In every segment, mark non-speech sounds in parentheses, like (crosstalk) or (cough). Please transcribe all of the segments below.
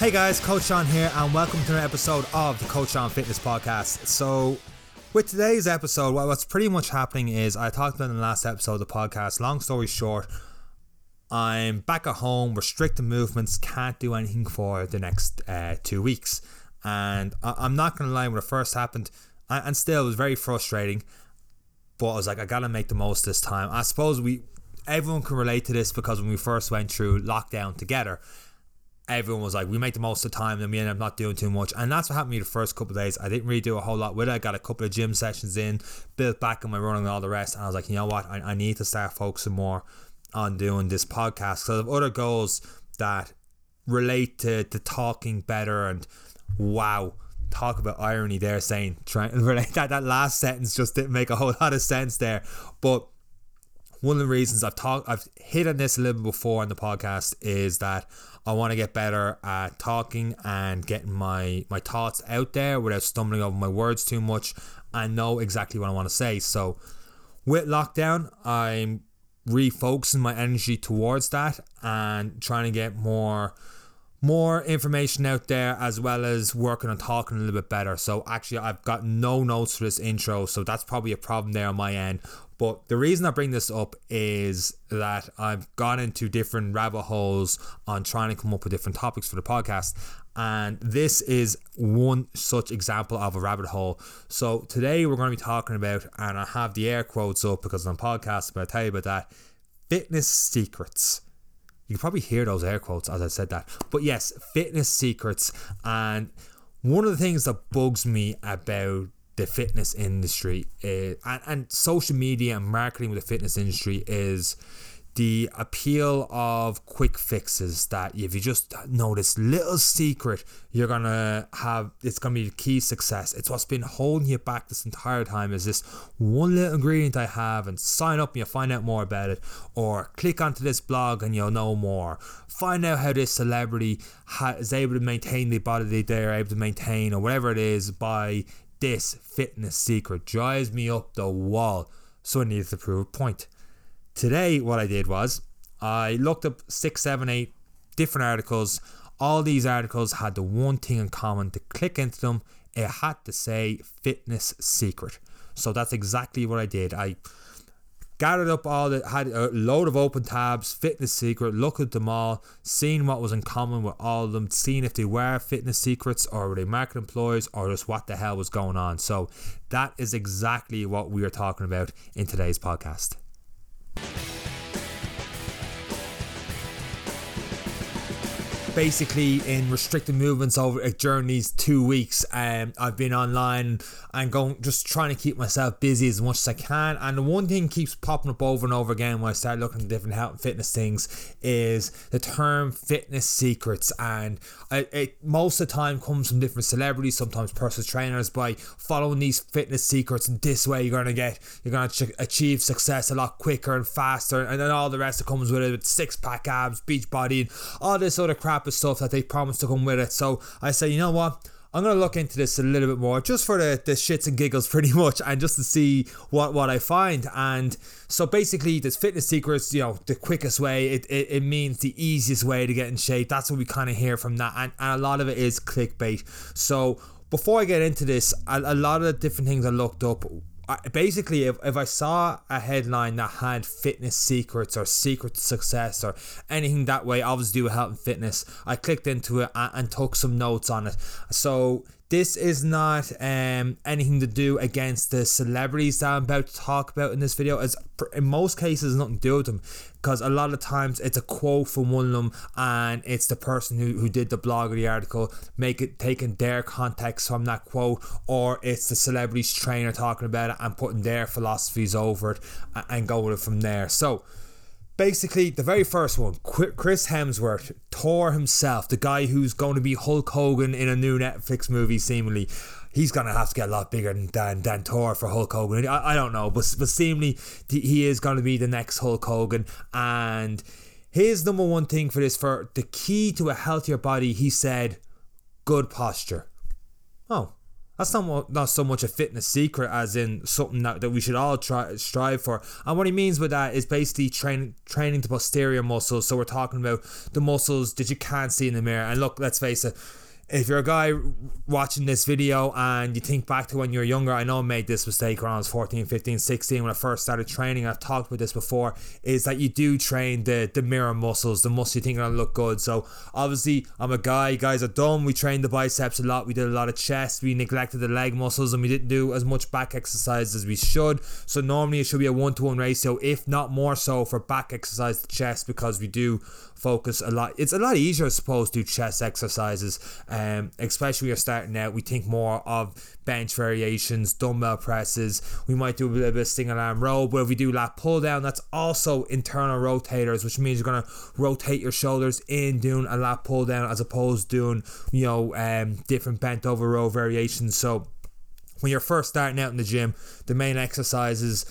Hey guys, Coach Sean here, and welcome to another episode of the Coach Sean Fitness Podcast. So, with today's episode, what's pretty much happening is I talked about in the last episode of the podcast. Long story short, I'm back at home, restricted movements, can't do anything for the next uh, two weeks. And I- am not gonna lie, when it first happened, and still it was very frustrating. But I was like, I gotta make the most this time. I suppose we everyone can relate to this because when we first went through lockdown together everyone was like, we make the most of time and we end up not doing too much. And that's what happened to me the first couple of days. I didn't really do a whole lot with it. I got a couple of gym sessions in, built back on my running and all the rest. And I was like, you know what? I, I need to start focusing more on doing this podcast. So I have other goals that relate to, to talking better and wow. Talk about irony there, saying trying (laughs) relate that that last sentence just didn't make a whole lot of sense there. But one of the reasons I've talked, I've hit on this a little bit before on the podcast is that I want to get better at talking and getting my my thoughts out there without stumbling over my words too much. I know exactly what I want to say. So with lockdown, I'm refocusing my energy towards that and trying to get more more information out there as well as working on talking a little bit better. So actually I've got no notes for this intro, so that's probably a problem there on my end. But the reason I bring this up is that I've gone into different rabbit holes on trying to come up with different topics for the podcast. And this is one such example of a rabbit hole. So today we're going to be talking about, and I have the air quotes up because I'm podcast, but I'll tell you about that fitness secrets. You can probably hear those air quotes as I said that. But yes, fitness secrets. And one of the things that bugs me about the fitness industry is, and, and social media and marketing with the fitness industry is the appeal of quick fixes that if you just know this little secret you're gonna have it's gonna be the key success. It's what's been holding you back this entire time is this one little ingredient i have and sign up and you'll find out more about it. Or click onto this blog and you'll know more. Find out how this celebrity ha- is able to maintain the body they're able to maintain or whatever it is by this fitness secret drives me up the wall so i need to prove a point Today, what I did was I looked up six, seven, eight different articles. All these articles had the one thing in common to click into them, it had to say fitness secret. So that's exactly what I did. I gathered up all the had a load of open tabs, fitness secret, looked at them all, seen what was in common with all of them, seen if they were fitness secrets or were they market employees or just what the hell was going on. So that is exactly what we are talking about in today's podcast. Basically in restricted movements over uh, during these two weeks. Um, I've been online and going just trying to keep myself busy as much as I can. And the one thing keeps popping up over and over again when I start looking at different health and fitness things is the term fitness secrets. And it, most of the time comes from different celebrities sometimes personal trainers by following these fitness secrets and this way you're gonna get you're gonna ch- achieve success a lot quicker and faster. And then all the rest that comes with it with six pack abs beach body and all this other crap stuff that they promised to come with it. So I say, you know what? I'm gonna look into this a little bit more, just for the, the shits and giggles, (laughs) pretty much, and just to see what what I find. And so basically, this fitness secrets, you know, the quickest way. It, it, it means the easiest way to get in shape. That's what we kind of hear from that, and, and a lot of it is clickbait. So before I get into this, a, a lot of the different things I looked up basically if, if i saw a headline that had fitness secrets or secret success or anything that way obviously with health and fitness i clicked into it and, and took some notes on it. So this is not um, anything to do against the celebrities that I'm about to talk about in this video. As in most cases, nothing to do with them, because a lot of times it's a quote from one of them, and it's the person who, who did the blog or the article, make it taking their context from that quote, or it's the celebrity's trainer talking about it and putting their philosophies over it and going with it from there. So basically the very first one chris hemsworth thor himself the guy who's going to be hulk hogan in a new netflix movie seemingly. He's going to have to get a lot bigger than, than, than thor for hulk hogan. I, I don't know but, but seemingly he is going to be the next hulk hogan. And his number one thing for this for the key to a healthier body he said good posture. Oh That's not not so much a fitness secret as in something that, that we should all try strive for. And what he means with that is basically training training the posterior muscles. So we're talking about the muscles that you can't see in the mirror. And look, let's face it, if you're a guy watching this video and you think back to when you were younger, I know I made this mistake when I was 14, 15, 16 when I first started training. I've talked about this before, is that you do train the, the mirror muscles, the muscles you think are going to look good. So obviously, I'm a guy, guys are dumb. We trained the biceps a lot, we did a lot of chest, we neglected the leg muscles, and we didn't do as much back exercise as we should. So normally it should be a one to one ratio, if not more so, for back exercise to chest because we do focus a lot. It's a lot easier, I suppose, to do chest exercises, um, especially when you're starting out. We think more of bench variations, dumbbell presses. We might do a little bit of single arm row, but if we do lat pull down, that's also internal rotators, which means you're gonna rotate your shoulders in doing a lat pull down as opposed to doing you know um, different bent over row variations. So when you're first starting out in the gym, the main exercises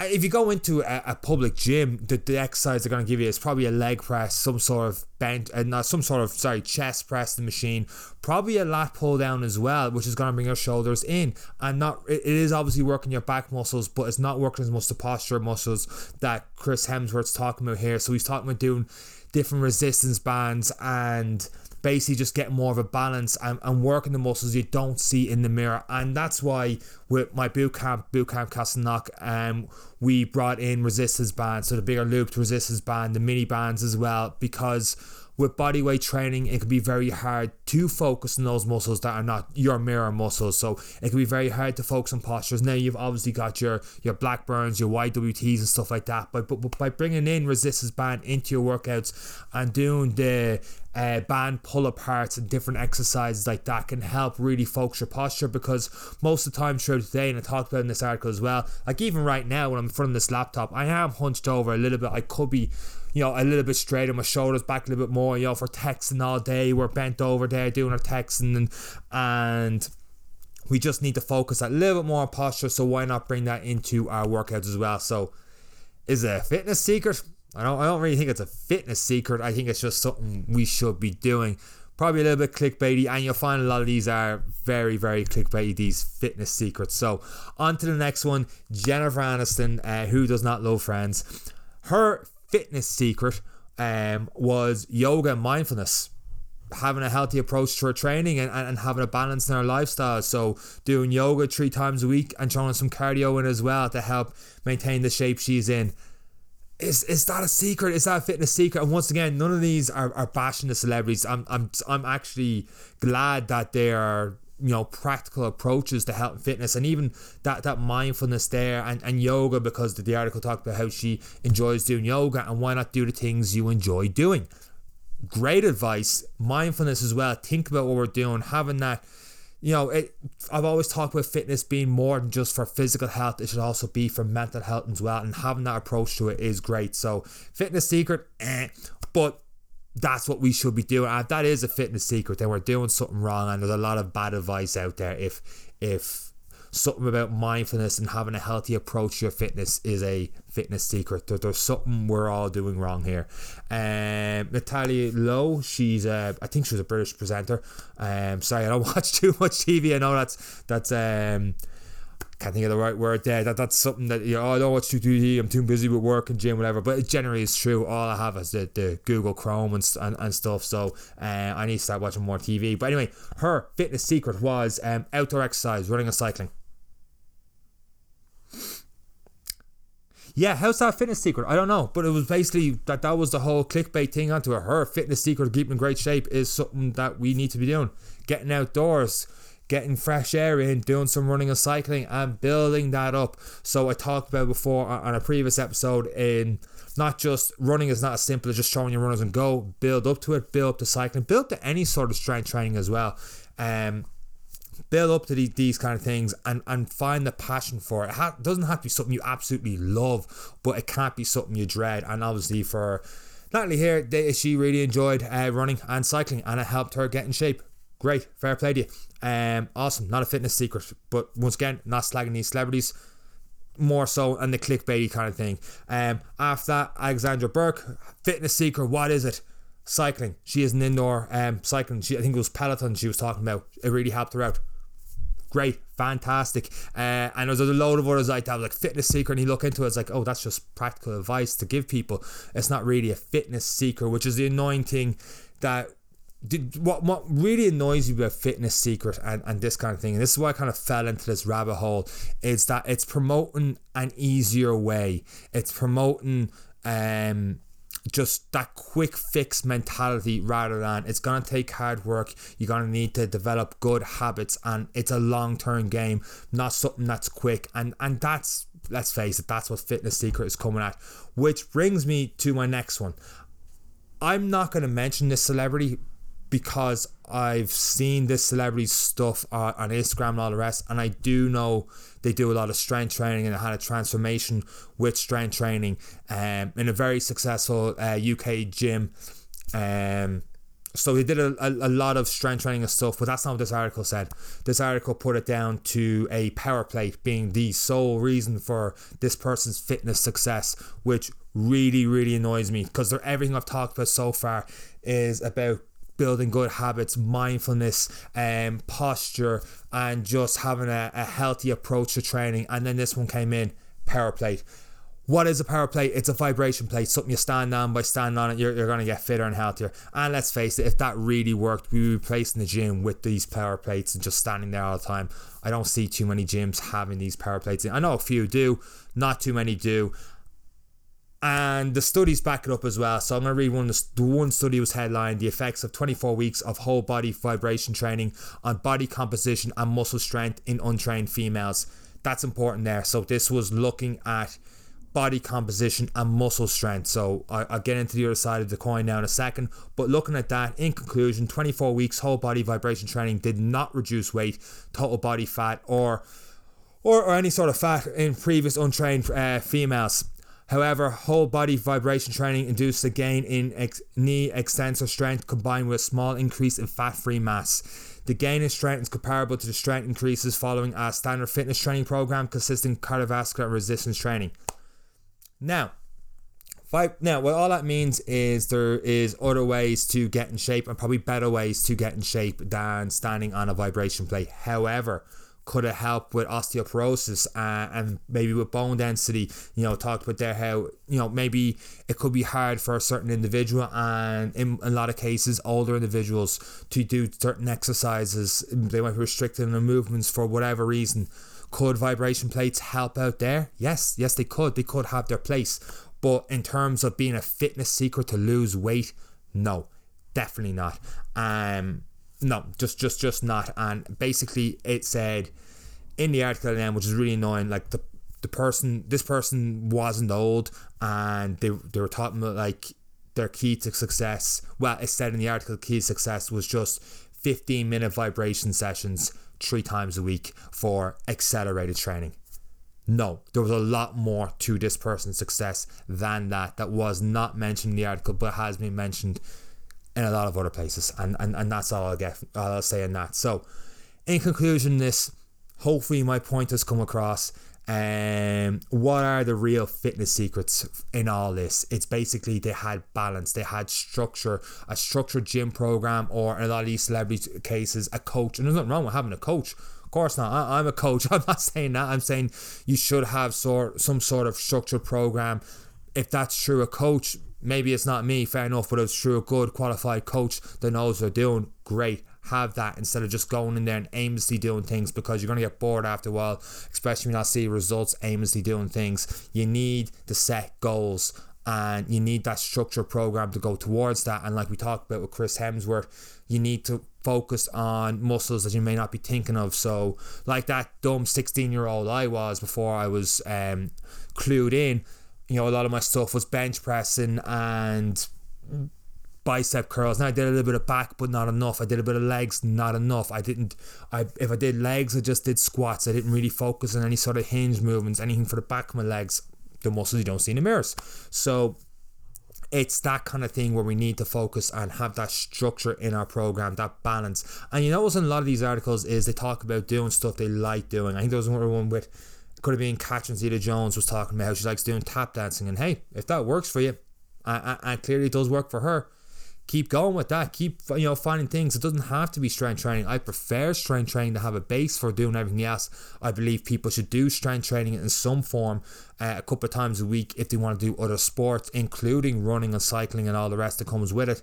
if you go into a, a public gym, the, the exercise they're going to give you is probably a leg press, some sort of bent, and uh, some sort of sorry chest press the machine, probably a lat pull down as well, which is going to bring your shoulders in, and not it is obviously working your back muscles, but it's not working as much the posture muscles that Chris Hemsworth's talking about here. So he's talking about doing different resistance bands and basically just getting more of a balance and, and working the muscles you don't see in the mirror. And that's why with my boot camp, boot camp Castleknock, um, we brought in resistance bands, so the bigger looped resistance band, the mini bands as well, because with bodyweight training, it can be very hard to focus on those muscles that are not your mirror muscles. So it can be very hard to focus on postures. Now you've obviously got your your Blackburns, your YWTs, and stuff like that. But, but, but by bringing in resistance band into your workouts and doing the uh, band pull aparts and different exercises like that can help really focus your posture because most of the time throughout the day, and I talked about in this article as well, like even right now when I'm in front of this laptop, I am hunched over a little bit. I could be you know, a little bit straight on my shoulders back a little bit more. You know, for texting all day, we're bent over there doing our texting and and we just need to focus a little bit more on posture. So why not bring that into our workouts as well? So is it a fitness secret? I don't I don't really think it's a fitness secret. I think it's just something we should be doing. Probably a little bit clickbaity, and you'll find a lot of these are very, very clickbaity, these fitness secrets. So, on to the next one Jennifer Aniston, uh, who does not love friends. Her fitness secret um, was yoga and mindfulness having a healthy approach to our training and, and, having a balance in her lifestyle. So doing yoga three times a week and throwing some cardio in as well to help maintain the shape she's in. Is, is that a secret? Is that a fitness secret? And once again, none of these are, are bashing the celebrities. I'm, I'm I'm actually glad that they are you know practical approaches to health and fitness and even that that mindfulness there and, and yoga because the, the article talked about how she enjoys doing yoga and why not do the things you enjoy doing great advice mindfulness as well think about what we're doing having that you know it i've always talked about fitness being more than just for physical health it should also be for mental health as well and having that approach to it is great so fitness secret eh, but that's what we should be doing. And that is a fitness secret, then we're doing something wrong. And there's a lot of bad advice out there if if something about mindfulness and having a healthy approach to your fitness is a fitness secret. There, there's something we're all doing wrong here. Um, Natalie Lowe, she's a, I think she's a British presenter. Um, sorry, I don't (laughs) watch too much TV. I know that's that's um can't think of the right word there. That that's something that you know, oh, I don't watch too TV. I'm too busy with work and gym, whatever. But it generally is true. All I have is the, the Google Chrome and, and, and stuff. So uh, I need to start watching more TV. But anyway, her fitness secret was um, outdoor exercise, running and cycling. Yeah, how's that fitness secret? I don't know, but it was basically that that was the whole clickbait thing onto her. Her fitness secret, keeping in great shape, is something that we need to be doing. Getting outdoors, getting fresh air in, doing some running and cycling, and building that up. So I talked about before on a previous episode in not just running is not as simple as just showing your runners and go. Build up to it, build up to cycling, build up to any sort of strength training as well. Um, build up to these, these kind of things and, and find the passion for it. It ha- doesn't have to be something you absolutely love, but it can't be something you dread. And obviously for Natalie here, she really enjoyed uh, running and cycling, and it helped her get in shape. Great, fair play to you. Um, awesome, not a fitness secret, but once again, not slagging these celebrities. More so and the clickbaity kind of thing. Um, after that, Alexandra Burke, fitness secret. What is it? Cycling. She is an indoor um cycling. She, I think it was Peloton she was talking about. It really helped her out. great, fantastic. Uh, and there's a load of others like that, like fitness seeker, and you look into it, it's like, oh, that's just practical advice to give people. It's not really a fitness seeker, which is the annoying thing that did, what what really annoys me about fitness secret and, and this kind of thing, and this is why I kind of fell into this rabbit hole, is that it's promoting an easier way. It's promoting um just that quick fix mentality rather than it's gonna take hard work. You're gonna need to develop good habits, and it's a long term game, not something that's quick. And and that's let's face it, that's what fitness secret is coming at. Which brings me to my next one. I'm not gonna mention this celebrity because I've seen this celebrity stuff on, on Instagram and all the rest, and I do know they do a lot of strength training and had a transformation with strength training um, in a very successful uh, UK gym. Um, so they did a, a, a, lot of strength training and stuff, but that's not what this article said. This article put it down to a power plate being the sole reason for this person's fitness success, which really, really annoys me because everything I've talked about so far is about building good habits, mindfulness, um, posture, and just having a, a healthy approach to training. And then this one came in power plate. What is a power plate? It's a vibration plate, something you stand on. By standing on it, you're, you're going to get fitter and healthier. And let's face it, if that really worked, we would be placing the gym with these power plates and just standing there all the time. I don't see too many gyms having these power plates. I know a few do, not too many do and the studies back it up as well. So I'm going to read one. The one study was headlined: "The effects of 24 weeks of whole body vibration training on body composition and muscle strength in untrained females." That's important there. So this was looking at body composition and muscle strength. So I, will get into the other side of the coin now in a second. But looking at that, in conclusion, 24 weeks whole body vibration training did not reduce weight, total body fat, or or, or any sort of fat in previous untrained uh, females. However, whole body vibration training induced a gain in ex- knee extensor strength combined with a small increase in fat free mass. The gain in strength is comparable to the strength increases following a standard fitness training program consisting of cardiovascular and resistance training. Now, now, what all that means is there is other ways to get in shape and probably better ways to get in shape than standing on a vibration plate. However, could have helped with osteoporosis uh, and maybe with bone density you know talked about there how you know maybe it could be hard for a certain individual and in a lot of cases older individuals to do certain exercises. They might be restricted in their movements for whatever reason. Could vibration plates help out there? Yes yes they could. They could have their place. But in terms of being a fitness secret to lose weight no definitely not. Um no, just just just not. And basically, it said in the article then, which is really annoying. Like the the person, this person wasn't old, and they they were talking about like their key to success. Well, it said in the article, key success was just fifteen minute vibration sessions three times a week for accelerated training. No, there was a lot more to this person's success than that. That was not mentioned in the article, but has been mentioned in a lot of other places. And, and, and that's all I'll get all I'll say in that. So in conclusion, this hopefully my point has come across. Um, what are the real fitness secrets in all this? It's basically they had balance, they had structure, a structured gym program, or in a lot of these celebrity cases, a coach. And there's nothing wrong with having a coach. Of course not. I, am a coach. (laughs) I'm not saying that. I'm saying you should have sort some sort of structured program. If that's true, a coach maybe it's not me, fair enough, but it's true, a good qualified coach that knows what they're doing, great. Have that instead of just going in there and aimlessly doing things because you're going to get bored after a while, especially when not see results aimlessly doing things. You need to set goals and you need that structure program to go towards that. And like we talked about with Chris Hemsworth, you need to focus on muscles that you may not be thinking of. So, like that dumb 16 year old I was before I was um, clued in, you know, a lot of my stuff was bench pressing and bicep curls. Now I did a little bit of back, but not enough. I did a bit of legs, not enough. I didn't. I if I did legs, I just did squats. I didn't really focus on any sort of hinge movements, anything for the back of my legs, the muscles you don't see in the mirrors. So it's that kind of thing where we need to focus and have that structure in our program, that balance. And you notice in a lot of these articles is they talk about doing stuff they like doing. I think there was one with could have been Catherine Zeta Jones was talking about how she likes doing tap dancing, and hey, if that works for you, and clearly it does work for her, keep going with that. Keep you know finding things. It doesn't have to be strength training. I prefer strength training to have a base for doing everything else. I believe people should do strength training in some form uh, a couple of times a week if they want to do other sports, including running and cycling and all the rest that comes with it.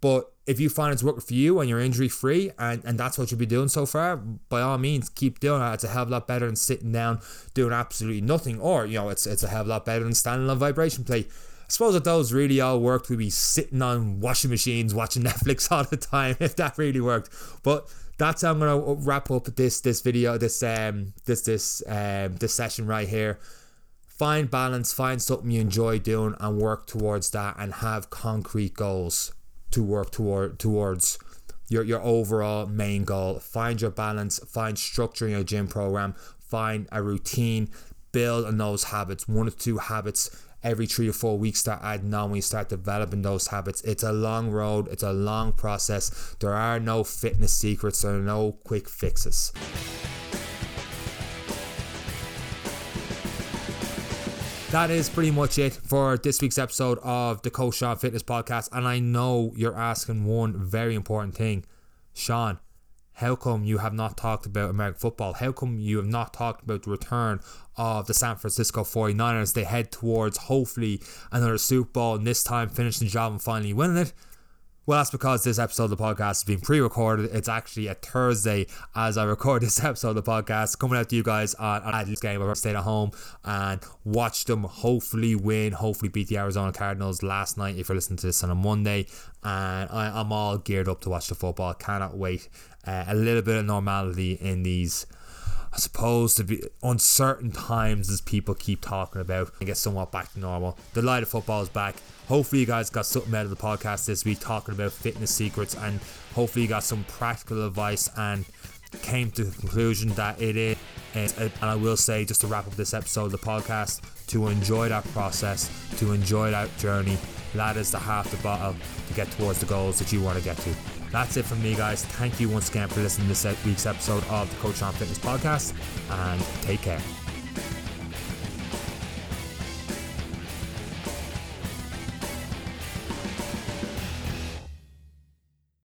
But if you find it's working for you and you're injury free and, and that's what you'll be doing so far, by all means keep doing it. It's a hell of a lot better than sitting down doing absolutely nothing. Or, you know, it's it's a hell of a lot better than standing on vibration plate. I suppose if those really all worked, we'd be sitting on washing machines watching (laughs) Netflix all the time if that really worked. But that's how I'm gonna wrap up this this video, this um this this um this session right here. Find balance, find something you enjoy doing, and work towards that, and have concrete goals to work toward towards your your overall main goal. Find your balance, find structure in your gym program, find a routine, build on those habits. One or two habits every three or four weeks start adding on when you start developing those habits. It's a long road, it's a long process. There are no fitness secrets, there are no quick fixes. That is pretty much it for this week's episode of the Coach Sean Fitness Podcast. And I know you're asking one very important thing. Sean, how come you have not talked about American football? How come you have not talked about the return of the San Francisco 49ers? They head towards hopefully another Super Bowl and this time finishing the job and finally winning it. Well, that's because this episode of the podcast has been pre recorded. It's actually a Thursday as I record this (laughs) episode of the podcast, coming out to you guys on, on this game. I stayed at home and watched them hopefully win, hopefully beat the Arizona Cardinals last night if you're listening to this on a Monday. And I, am all geared up to watch the football. Cannot wait. Uh, a little bit of normality in these. I suppose to be uncertain times as people keep talking about and get somewhat back to normal. The light of football is back. Hopefully, you guys got something out of the podcast this week talking about fitness secrets, and hopefully, you got some practical advice and came to the conclusion that it is. And I will say, just to wrap up this episode of the podcast, to enjoy that process, to enjoy that journey. That is the half the battle to get towards the goals that you want to get to. That's it from me, guys. Thank you once again for listening to this week's episode of the Coach Sean Fitness podcast, and take care.